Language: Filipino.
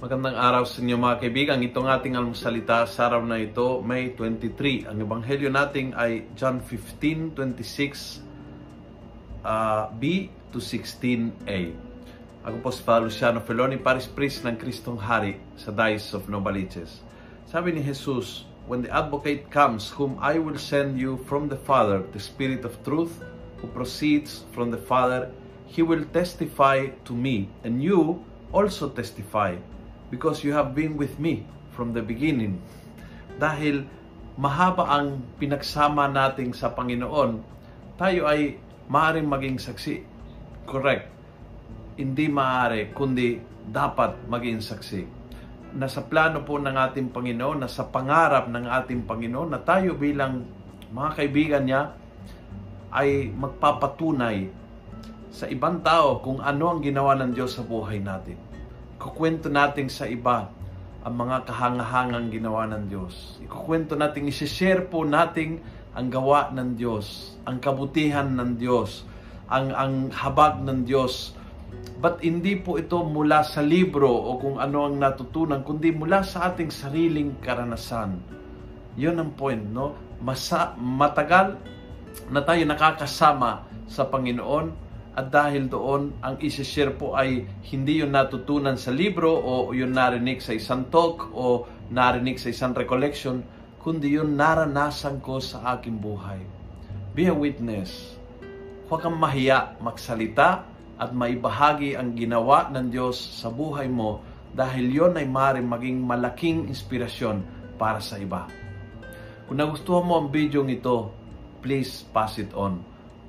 Magandang araw sa inyo mga kaibigan. Itong ating almusalita sa araw na ito, May 23. Ang ebanghelyo natin ay John 15:26 uh, B to 16a. Ako po si Father Luciano Feloni, Paris Priest ng Kristong Hari sa Diocese of Novaliches. Sabi ni Jesus, When the Advocate comes, whom I will send you from the Father, the Spirit of truth, who proceeds from the Father, He will testify to me, and you also testify because you have been with me from the beginning. Dahil mahaba ang pinagsama nating sa Panginoon, tayo ay maaaring maging saksi. Correct. Hindi maaari, kundi dapat maging saksi. Nasa plano po ng ating Panginoon, nasa pangarap ng ating Panginoon na tayo bilang mga kaibigan niya ay magpapatunay sa ibang tao kung ano ang ginawa ng Diyos sa buhay natin. Kukwento natin sa iba ang mga kahangahangang ginawa ng Diyos. Ikukwento natin, isishare po natin ang gawa ng Diyos, ang kabutihan ng Diyos, ang, ang habag ng Diyos. But hindi po ito mula sa libro o kung ano ang natutunan, kundi mula sa ating sariling karanasan. Yun ang point, no? Masa, matagal na tayo nakakasama sa Panginoon at dahil doon, ang isi-share po ay hindi yung natutunan sa libro o yung narinig sa isang talk o narinig sa isang recollection, kundi yung naranasan ko sa aking buhay. Be a witness. Huwag kang mahiya magsalita at maibahagi ang ginawa ng Diyos sa buhay mo dahil yon ay maaaring maging malaking inspirasyon para sa iba. Kung nagustuhan mo ang video ito, please pass it on